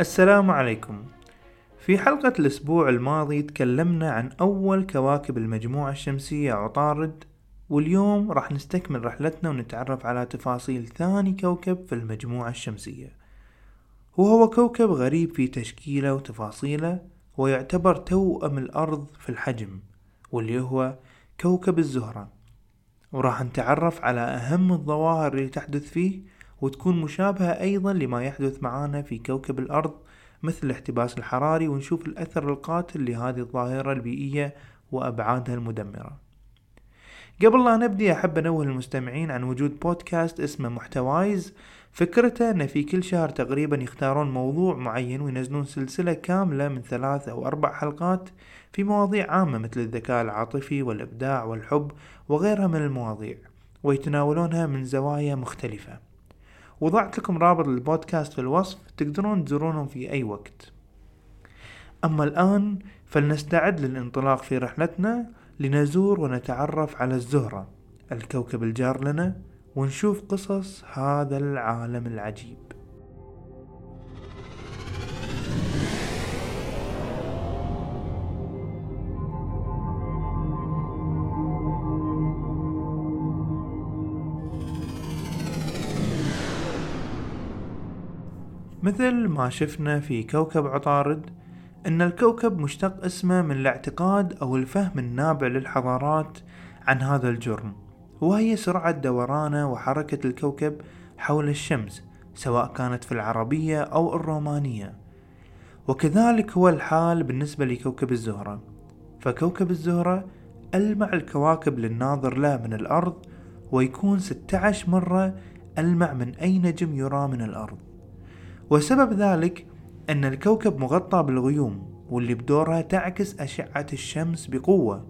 السلام عليكم. في حلقة الأسبوع الماضي تكلمنا عن أول كواكب المجموعة الشمسية عطارد واليوم راح نستكمل رحلتنا ونتعرف على تفاصيل ثاني كوكب في المجموعة الشمسية. وهو كوكب غريب في تشكيله وتفاصيله ويعتبر توأم الأرض في الحجم واللي هو كوكب الزهرة. وراح نتعرف على أهم الظواهر اللي تحدث فيه وتكون مشابهة أيضا لما يحدث معانا في كوكب الأرض مثل الاحتباس الحراري ونشوف الأثر القاتل لهذه الظاهرة البيئية وأبعادها المدمرة. قبل لا نبدي أحب أنوه المستمعين عن وجود بودكاست اسمه محتوايز. فكرته أن في كل شهر تقريبا يختارون موضوع معين وينزلون سلسلة كاملة من ثلاث أو أربع حلقات في مواضيع عامة مثل الذكاء العاطفي والإبداع والحب وغيرها من المواضيع ويتناولونها من زوايا مختلفة. وضعت لكم رابط البودكاست في الوصف تقدرون تزورونهم في أي وقت. أما الآن فلنستعد للانطلاق في رحلتنا لنزور ونتعرف على الزهرة الكوكب الجار لنا ونشوف قصص هذا العالم العجيب. مثل ما شفنا في كوكب عطارد أن الكوكب مشتق اسمه من الاعتقاد أو الفهم النابع للحضارات عن هذا الجرم وهي سرعة دورانة وحركة الكوكب حول الشمس سواء كانت في العربية أو الرومانية. وكذلك هو الحال بالنسبة لكوكب الزهرة. فكوكب الزهرة ألمع الكواكب للناظر له من الأرض ويكون 16 مرة ألمع من أي نجم يرى من الأرض. وسبب ذلك أن الكوكب مغطى بالغيوم واللي بدورها تعكس أشعة الشمس بقوة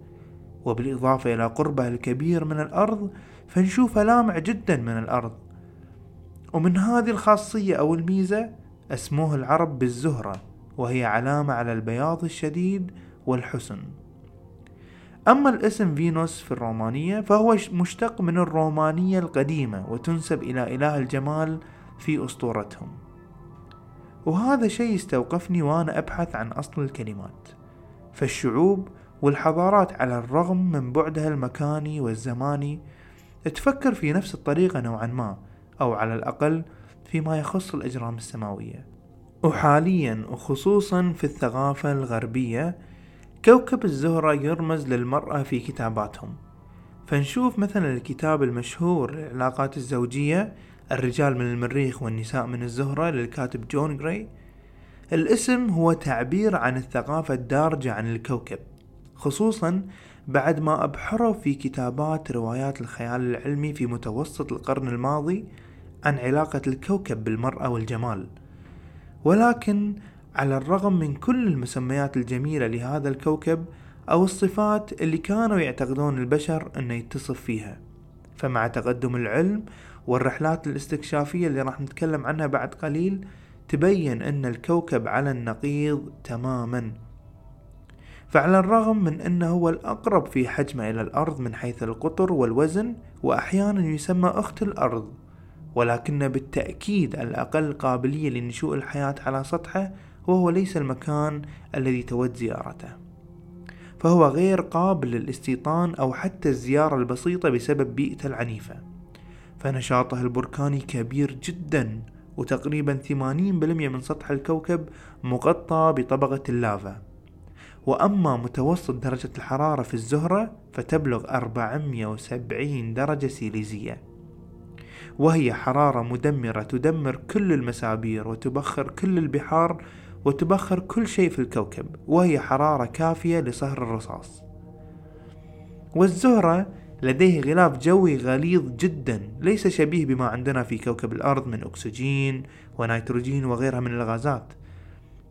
وبالإضافة إلى قربه الكبير من الأرض فنشوفه لامع جدا من الأرض. ومن هذه الخاصية أو الميزة اسموه العرب بالزهرة وهي علامة على البياض الشديد والحسن. أما الاسم فينوس في الرومانية فهو مشتق من الرومانية القديمة وتنسب إلى إله الجمال في أسطورتهم. وهذا شيء استوقفني وأنا أبحث عن أصل الكلمات. فالشعوب والحضارات على الرغم من بعدها المكاني والزماني تفكر في نفس الطريقة نوعا ما أو على الأقل فيما يخص الأجرام السماوية. وحاليا وخصوصا في الثقافة الغربية كوكب الزهرة يرمز للمرأة في كتاباتهم. فنشوف مثلا الكتاب المشهور للعلاقات الزوجية الرجال من المريخ والنساء من الزهرة للكاتب جون جراي. الاسم هو تعبير عن الثقافة الدارجة عن الكوكب خصوصا بعد ما أبحروا في كتابات روايات الخيال العلمي في متوسط القرن الماضي عن علاقة الكوكب بالمرأة والجمال. ولكن على الرغم من كل المسميات الجميلة لهذا الكوكب أو الصفات اللي كانوا يعتقدون البشر أنه يتصف فيها. فمع تقدم العلم والرحلات الاستكشافية اللي راح نتكلم عنها بعد قليل تبين أن الكوكب على النقيض تماما. فعلى الرغم من أنه هو الأقرب في حجمه إلى الأرض من حيث القطر والوزن وأحيانا يسمى أخت الأرض ولكن بالتأكيد الأقل قابلية لنشوء الحياة على سطحه وهو ليس المكان الذي تود زيارته. فهو غير قابل للاستيطان أو حتى الزيارة البسيطة بسبب بيئته العنيفة. فنشاطه البركاني كبير جدا وتقريبا 80% من سطح الكوكب مغطى بطبقة اللافا. وأما متوسط درجة الحرارة في الزهرة فتبلغ 470 درجة سيليزية. وهي حرارة مدمرة تدمر كل المسابير وتبخر كل البحار وتبخر كل شيء في الكوكب وهي حرارة كافية لصهر الرصاص. والزهرة لديه غلاف جوي غليظ جدا ليس شبيه بما عندنا في كوكب الأرض من أكسجين ونيتروجين وغيرها من الغازات.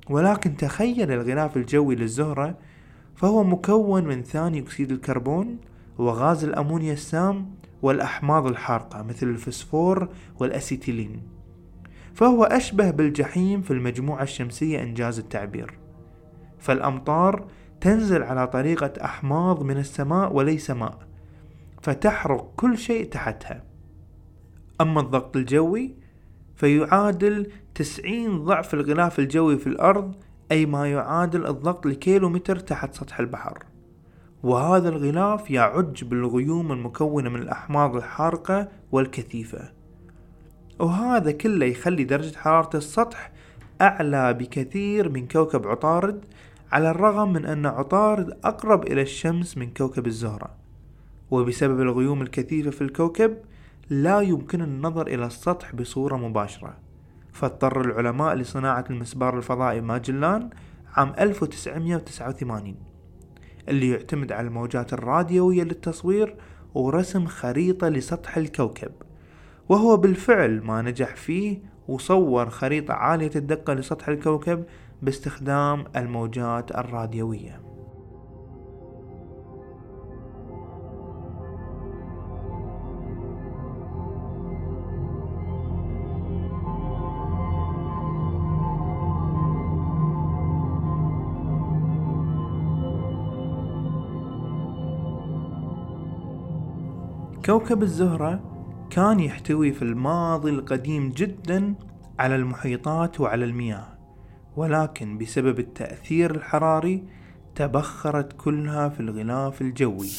ولكن تخيل الغلاف الجوي للزهرة فهو مكون من ثاني أكسيد الكربون وغاز الأمونيا السام والأحماض الحارقة مثل الفسفور والأسيتيلين. فهو أشبه بالجحيم في المجموعة الشمسية إنجاز التعبير. فالأمطار تنزل على طريقة أحماض من السماء وليس ماء. فتحرق كل شيء تحتها. أما الضغط الجوي فيعادل تسعين ضعف الغلاف الجوي في الأرض أي ما يعادل الضغط لكيلومتر تحت سطح البحر. وهذا الغلاف يعج بالغيوم المكونة من الأحماض الحارقة والكثيفة. وهذا كله يخلي درجة حرارة السطح أعلى بكثير من كوكب عطارد على الرغم من أن عطارد أقرب إلى الشمس من كوكب الزهرة. وبسبب الغيوم الكثيفة في الكوكب لا يمكن النظر إلى السطح بصورة مباشرة. فاضطر العلماء لصناعة المسبار الفضائي ماجلان عام 1989 اللي يعتمد على الموجات الراديوية للتصوير ورسم خريطة لسطح الكوكب. وهو بالفعل ما نجح فيه وصور خريطة عالية الدقة لسطح الكوكب باستخدام الموجات الراديوية. كوكب الزهرة كان يحتوي في الماضي القديم جدا على المحيطات وعلى المياه ولكن بسبب التأثير الحراري تبخرت كلها في الغلاف الجوي.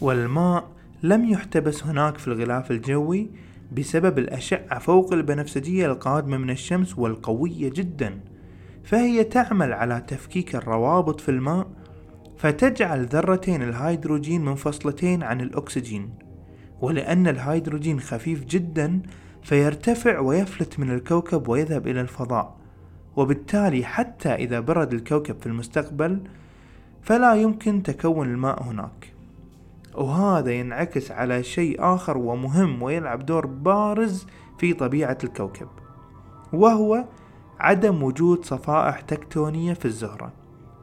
والماء لم يحتبس هناك في الغلاف الجوي بسبب الأشعة فوق البنفسجية القادمة من الشمس والقوية جدا. فهي تعمل على تفكيك الروابط في الماء فتجعل ذرتين الهيدروجين منفصلتين عن الأكسجين. ولأن الهيدروجين خفيف جدا فيرتفع ويفلت من الكوكب ويذهب إلى الفضاء. وبالتالي حتى إذا برد الكوكب في المستقبل فلا يمكن تكون الماء هناك. وهذا ينعكس على شيء آخر ومهم ويلعب دور بارز في طبيعة الكوكب وهو عدم وجود صفائح تكتونية في الزهرة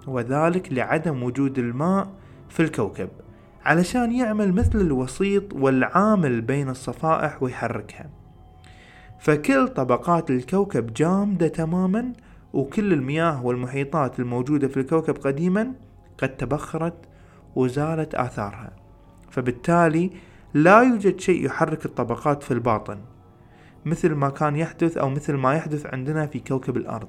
وذلك لعدم وجود الماء في الكوكب علشان يعمل مثل الوسيط والعامل بين الصفائح ويحركها. فكل طبقات الكوكب جامدة تماما وكل المياه والمحيطات الموجودة في الكوكب قديما قد تبخرت وزالت آثارها. فبالتالي لا يوجد شيء يحرك الطبقات في الباطن. مثل ما كان يحدث أو مثل ما يحدث عندنا في كوكب الأرض.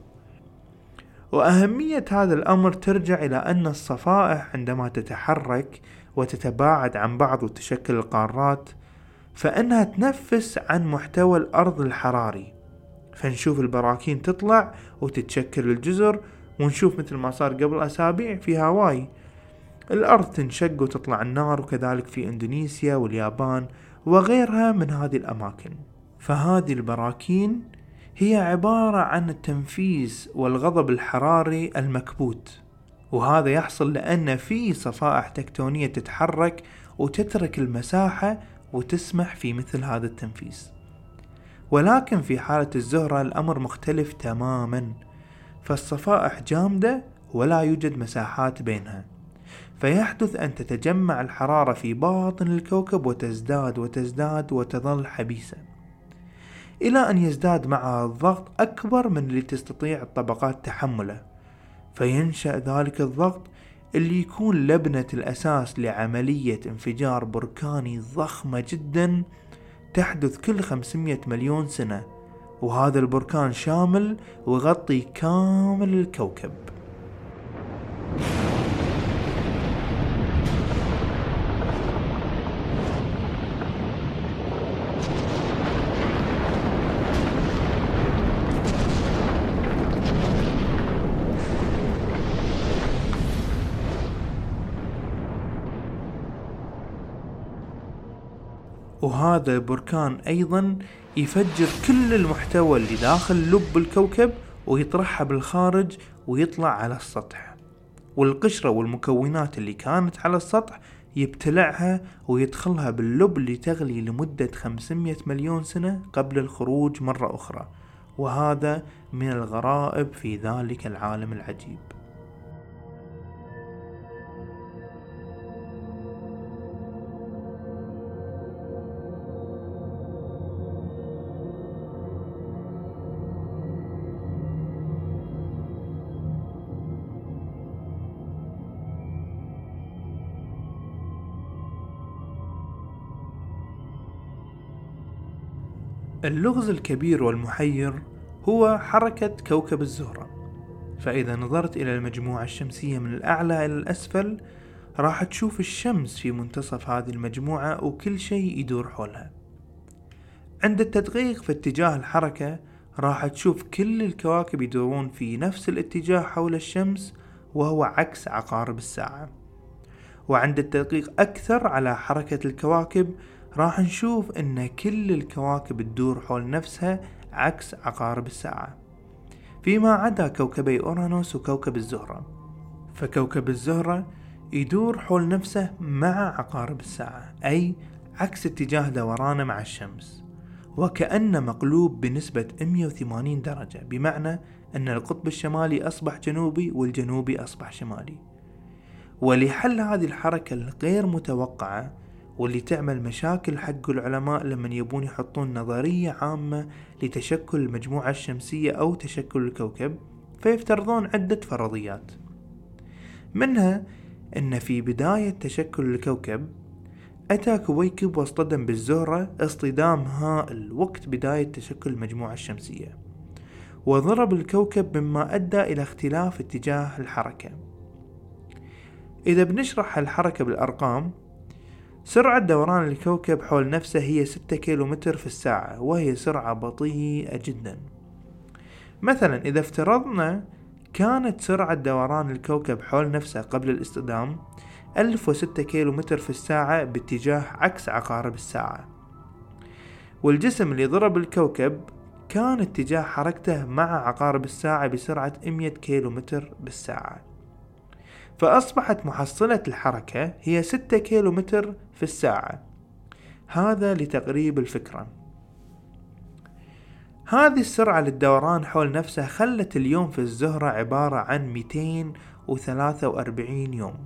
وأهمية هذا الأمر ترجع إلى أن الصفائح عندما تتحرك وتتباعد عن بعض وتشكل القارات فإنها تنفس عن محتوى الأرض الحراري. فنشوف البراكين تطلع وتتشكل الجزر ونشوف مثل ما صار قبل أسابيع في هاواي. الأرض تنشق وتطلع النار وكذلك في إندونيسيا واليابان وغيرها من هذه الأماكن. فهذه البراكين هي عبارة عن التنفيس والغضب الحراري المكبوت. وهذا يحصل لأن في صفائح تكتونية تتحرك وتترك المساحة وتسمح في مثل هذا التنفيس ولكن في حالة الزهرة الأمر مختلف تماما. فالصفائح جامدة ولا يوجد مساحات بينها. فيحدث أن تتجمع الحرارة في باطن الكوكب وتزداد وتزداد وتظل حبيسة. إلى أن يزداد معها الضغط أكبر من اللي تستطيع الطبقات تحمله. فينشأ ذلك الضغط اللي يكون لبنة الأساس لعملية انفجار بركاني ضخمة جدا تحدث كل 500 مليون سنة. وهذا البركان شامل ويغطي كامل الكوكب. وهذا البركان أيضا يفجر كل المحتوى اللي داخل لب الكوكب ويطرحها بالخارج ويطلع على السطح. والقشرة والمكونات اللي كانت على السطح يبتلعها ويدخلها باللب اللي تغلي لمدة 500 مليون سنة قبل الخروج مرة أخرى. وهذا من الغرائب في ذلك العالم العجيب. اللغز الكبير والمحير هو حركة كوكب الزهرة. فإذا نظرت إلى المجموعة الشمسية من الأعلى إلى الأسفل راح تشوف الشمس في منتصف هذه المجموعة وكل شيء يدور حولها. عند التدقيق في اتجاه الحركة راح تشوف كل الكواكب يدورون في نفس الاتجاه حول الشمس وهو عكس عقارب الساعة. وعند التدقيق أكثر على حركة الكواكب راح نشوف إن كل الكواكب تدور حول نفسها عكس عقارب الساعة. فيما عدا كوكبي أورانوس وكوكب الزهرة فكوكب الزهرة يدور حول نفسه مع عقارب الساعة أي عكس اتجاه دورانه مع الشمس. وكأنه مقلوب بنسبة 180 درجة بمعنى أن القطب الشمالي أصبح جنوبي والجنوبي أصبح شمالي. ولحل هذه الحركة الغير متوقعة واللي تعمل مشاكل حق العلماء لما يبون يحطون نظرية عامة لتشكل المجموعة الشمسية أو تشكل الكوكب فيفترضون عدة فرضيات. منها أن في بداية تشكل الكوكب أتى كويكب واصطدم بالزهرة اصطدام هائل وقت بداية تشكل المجموعة الشمسية وضرب الكوكب مما أدى إلى اختلاف اتجاه الحركة. إذا بنشرح الحركة بالأرقام سرعة دوران الكوكب حول نفسه هي ستة كيلو متر في الساعة وهي سرعة بطيئة جدا. مثلا إذا افترضنا كانت سرعة دوران الكوكب حول نفسه قبل الاصطدام ألف وستة كيلو متر في الساعة باتجاه عكس عقارب الساعة. والجسم اللي ضرب الكوكب كان اتجاه حركته مع عقارب الساعة بسرعة 100 كيلو متر بالساعة. فأصبحت محصلة الحركة هي 6 كيلو متر في الساعة. هذا لتقريب الفكرة. هذه السرعة للدوران حول نفسه خلت اليوم في الزهرة عبارة عن 243 يوم.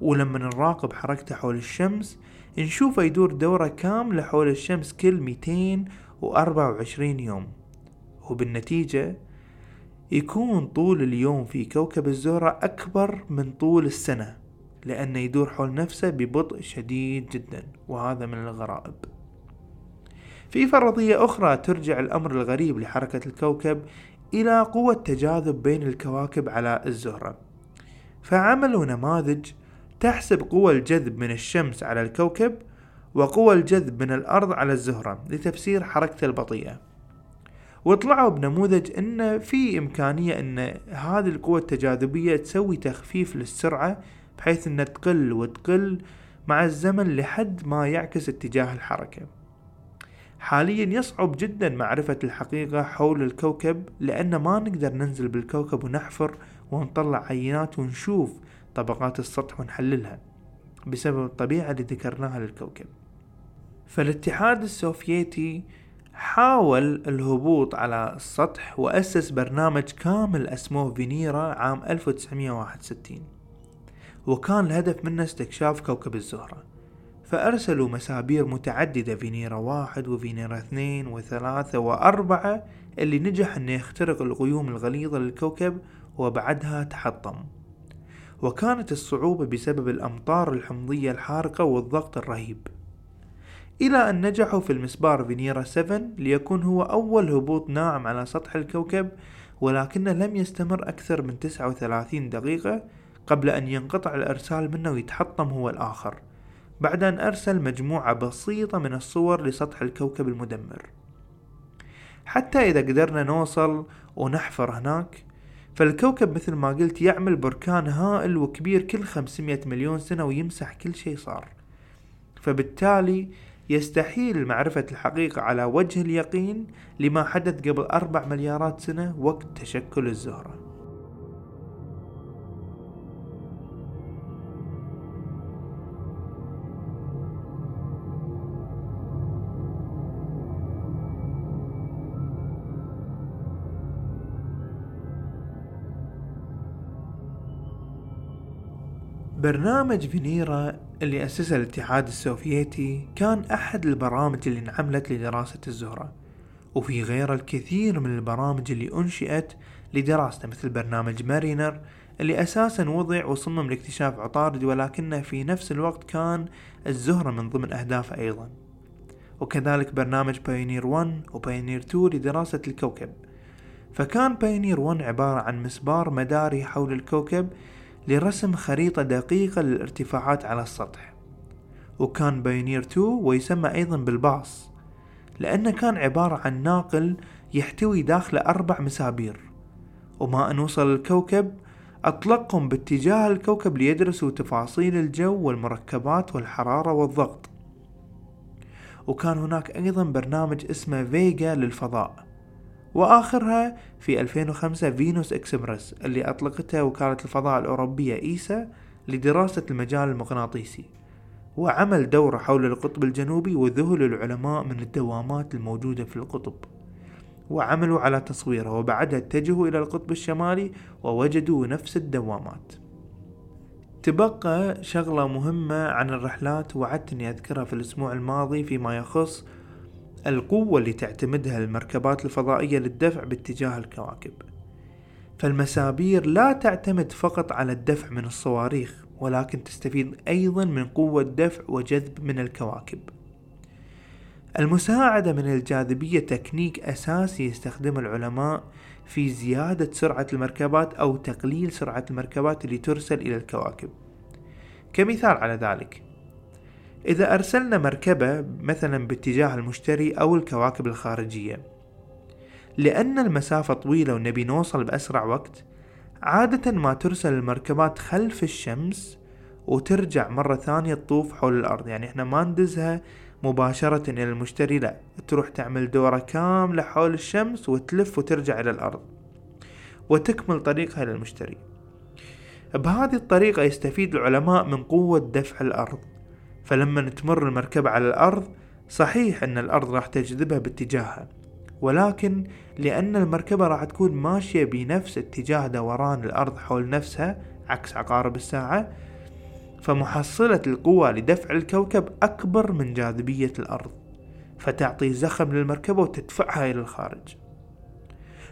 ولما نراقب حركته حول الشمس نشوفه يدور دورة كاملة حول الشمس كل 224 يوم. وبالنتيجة يكون طول اليوم في كوكب الزهرة أكبر من طول السنة لأنه يدور حول نفسه ببطء شديد جدا وهذا من الغرائب. في فرضية أخرى ترجع الأمر الغريب لحركة الكوكب إلى قوة تجاذب بين الكواكب على الزهرة. فعملوا نماذج تحسب قوى الجذب من الشمس على الكوكب وقوى الجذب من الأرض على الزهرة لتفسير حركته البطيئة. وطلعوا بنموذج إن في إمكانية إن هذه القوة التجاذبية تسوي تخفيف للسرعة بحيث إنها تقل وتقل مع الزمن لحد ما يعكس اتجاه الحركة. حاليا يصعب جدا معرفة الحقيقة حول الكوكب لأن ما نقدر ننزل بالكوكب ونحفر ونطلع عينات ونشوف طبقات السطح ونحللها بسبب الطبيعة اللي ذكرناها للكوكب. فالاتحاد السوفيتي حاول الهبوط على السطح وأسس برنامج كامل اسمه فينيرا عام 1961 وكان الهدف منه استكشاف كوكب الزهرة. فأرسلوا مسابير متعددة فينيرا واحد وفينيرا اثنين وثلاثة وأربعة اللي نجح أنه يخترق الغيوم الغليظة للكوكب وبعدها تحطم. وكانت الصعوبة بسبب الأمطار الحمضية الحارقة والضغط الرهيب. إلى أن نجحوا في المسبار فينيرا 7 ليكون هو أول هبوط ناعم على سطح الكوكب ولكنه لم يستمر أكثر من 39 دقيقة قبل أن ينقطع الإرسال منه ويتحطم هو الآخر بعد أن أرسل مجموعة بسيطة من الصور لسطح الكوكب المدمر. حتى إذا قدرنا نوصل ونحفر هناك فالكوكب مثل ما قلت يعمل بركان هائل وكبير كل 500 مليون سنة ويمسح كل شيء صار. فبالتالي يستحيل معرفة الحقيقة على وجه اليقين لما حدث قبل أربع مليارات سنة وقت تشكل الزهرة. برنامج فينيرا اللي أسسه الاتحاد السوفيتي كان أحد البرامج اللي انعملت لدراسة الزهرة. وفي غيره الكثير من البرامج اللي أنشئت لدراسته مثل برنامج مارينر اللي أساسا وضع وصمم لاكتشاف عطارد ولكنه في نفس الوقت كان الزهرة من ضمن أهدافه أيضا. وكذلك برنامج بايونير 1 وبايونير 2 لدراسة الكوكب. فكان بايونير 1 عبارة عن مسبار مداري حول الكوكب لرسم خريطة دقيقة للارتفاعات على السطح. وكان بايونير 2 ويسمى أيضا بالباص لأنه كان عبارة عن ناقل يحتوي داخله أربع مسابير. وما أن وصل الكوكب أطلقهم باتجاه الكوكب ليدرسوا تفاصيل الجو والمركبات والحرارة والضغط. وكان هناك أيضا برنامج اسمه فيجا للفضاء. وآخرها في 2005 Venus Express اللي أطلقتها وكالة الفضاء الأوروبية ESA لدراسة المجال المغناطيسي وعمل دورة حول القطب الجنوبي وذهل العلماء من الدوامات الموجودة في القطب. وعملوا على تصويرها وبعدها اتجهوا إلى القطب الشمالي ووجدوا نفس الدوامات. تبقى شغلة مهمة عن الرحلات وعدت أني أذكرها في الأسبوع الماضي فيما يخص القوة اللي تعتمدها المركبات الفضائية للدفع باتجاه الكواكب. فالمسابير لا تعتمد فقط على الدفع من الصواريخ ولكن تستفيد أيضا من قوة دفع وجذب من الكواكب. المساعدة من الجاذبية تكنيك أساسي يستخدمه العلماء في زيادة سرعة المركبات أو تقليل سرعة المركبات اللي ترسل إلى الكواكب. كمثال على ذلك إذا أرسلنا مركبة مثلا باتجاه المشتري أو الكواكب الخارجية لأن المسافة طويلة ونبي نوصل بأسرع وقت عادة ما ترسل المركبات خلف الشمس وترجع مرة ثانية تطوف حول الأرض. يعني إحنا ما ندزها مباشرة إلى المشتري لا. تروح تعمل دورة كاملة حول الشمس وتلف وترجع إلى الأرض وتكمل طريقها إلى المشتري. بهذه الطريقة يستفيد العلماء من قوة دفع الأرض. فلما تمر المركبة على الأرض صحيح أن الأرض راح تجذبها باتجاهها ولكن لأن المركبة راح تكون ماشية بنفس اتجاه دوران الأرض حول نفسها عكس عقارب الساعة فمحصلة القوة لدفع الكوكب أكبر من جاذبية الأرض فتعطي زخم للمركبة وتدفعها إلى الخارج.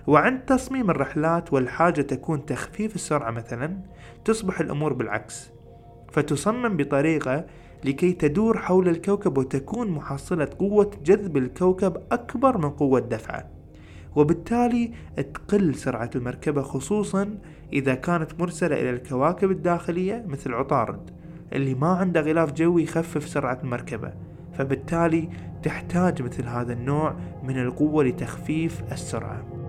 وعند تصميم الرحلات والحاجة تكون تخفيف السرعة مثلا تصبح الأمور بالعكس فتصمم بطريقة لكي تدور حول الكوكب وتكون محصلة قوة جذب الكوكب أكبر من قوة دفعه. وبالتالي تقل سرعة المركبة خصوصا إذا كانت مرسلة إلى الكواكب الداخلية مثل عطارد اللي ما عنده غلاف جوي يخفف سرعة المركبة. فبالتالي تحتاج مثل هذا النوع من القوة لتخفيف السرعة.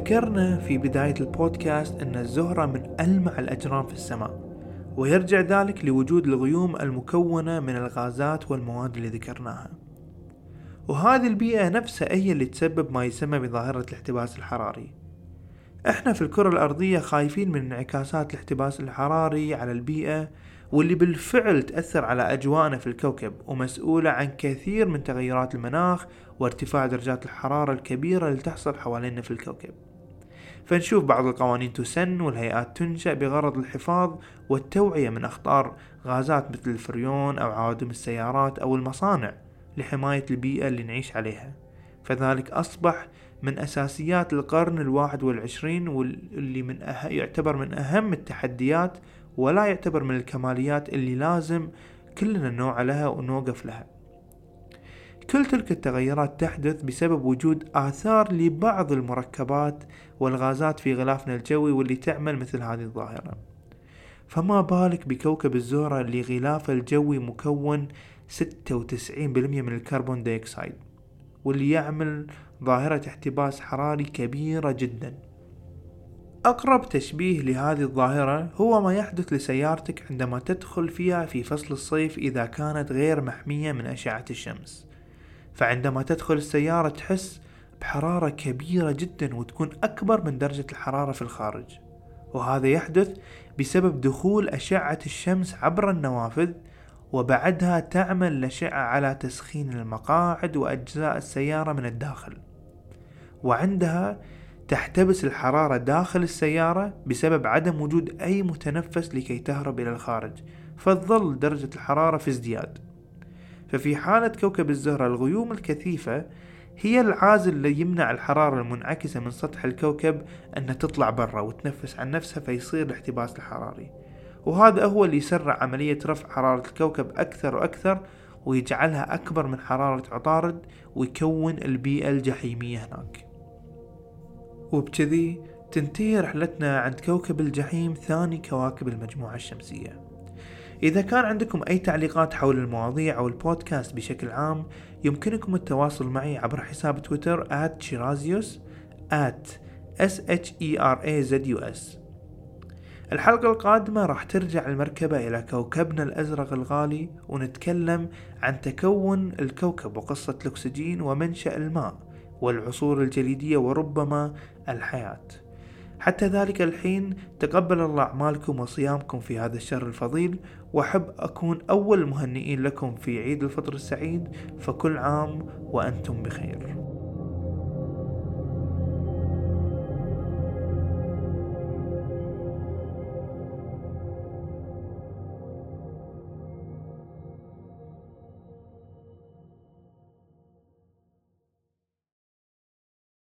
ذكرنا في بداية البودكاست أن الزهرة من ألمع الأجرام في السماء ويرجع ذلك لوجود الغيوم المكونة من الغازات والمواد اللي ذكرناها. وهذه البيئة نفسها هي اللي تسبب ما يسمى بظاهرة الاحتباس الحراري. إحنا في الكرة الأرضية خايفين من انعكاسات الاحتباس الحراري على البيئة واللي بالفعل تأثر على أجواءنا في الكوكب ومسؤولة عن كثير من تغيرات المناخ وارتفاع درجات الحرارة الكبيرة اللي تحصل حوالينا في الكوكب. فنشوف بعض القوانين تسن والهيئات تنشأ بغرض الحفاظ والتوعية من أخطار غازات مثل الفريون أو عوادم السيارات أو المصانع لحماية البيئة اللي نعيش عليها. فذلك أصبح من أساسيات القرن الواحد والعشرين واللي من أه... يعتبر من أهم التحديات ولا يعتبر من الكماليات اللي لازم كلنا نوعى لها ونوقف لها. كل تلك التغيرات تحدث بسبب وجود آثار لبعض المركبات والغازات في غلافنا الجوي واللي تعمل مثل هذه الظاهرة. فما بالك بكوكب الزهرة اللي غلافه الجوي مكون 96% من ال carbon dioxide واللي يعمل ظاهرة احتباس حراري كبيرة جدا. أقرب تشبيه لهذه الظاهرة هو ما يحدث لسيارتك عندما تدخل فيها في فصل الصيف إذا كانت غير محمية من أشعة الشمس. فعندما تدخل السيارة تحس بحرارة كبيرة جدا وتكون أكبر من درجة الحرارة في الخارج. وهذا يحدث بسبب دخول أشعة الشمس عبر النوافذ وبعدها تعمل الأشعة على تسخين المقاعد وأجزاء السيارة من الداخل. وعندها تحتبس الحرارة داخل السيارة بسبب عدم وجود أي متنفس لكي تهرب إلى الخارج فتظل درجة الحرارة في ازدياد. ففي حالة كوكب الزهرة الغيوم الكثيفة هي العازل اللي يمنع الحرارة المنعكسة من سطح الكوكب أن تطلع برا وتنفس عن نفسها فيصير الاحتباس الحراري. وهذا هو اللي يسرع عملية رفع حرارة الكوكب أكثر وأكثر ويجعلها أكبر من حرارة عطارد ويكون البيئة الجحيمية هناك. وبكذي تنتهي رحلتنا عند كوكب الجحيم ثاني كواكب المجموعة الشمسية. إذا كان عندكم أي تعليقات حول المواضيع أو البودكاست بشكل عام يمكنكم التواصل معي عبر حساب تويتر at shirazius at s h e r a z u s. الحلقة القادمة راح ترجع المركبة إلى كوكبنا الأزرق الغالي ونتكلم عن تكون الكوكب وقصة الأكسجين ومنشأ الماء. والعصور الجليدية وربما الحياة. حتى ذلك الحين تقبل الله أعمالكم وصيامكم في هذا الشهر الفضيل وأحب أكون أول المهنئين لكم في عيد الفطر السعيد فكل عام وأنتم بخير.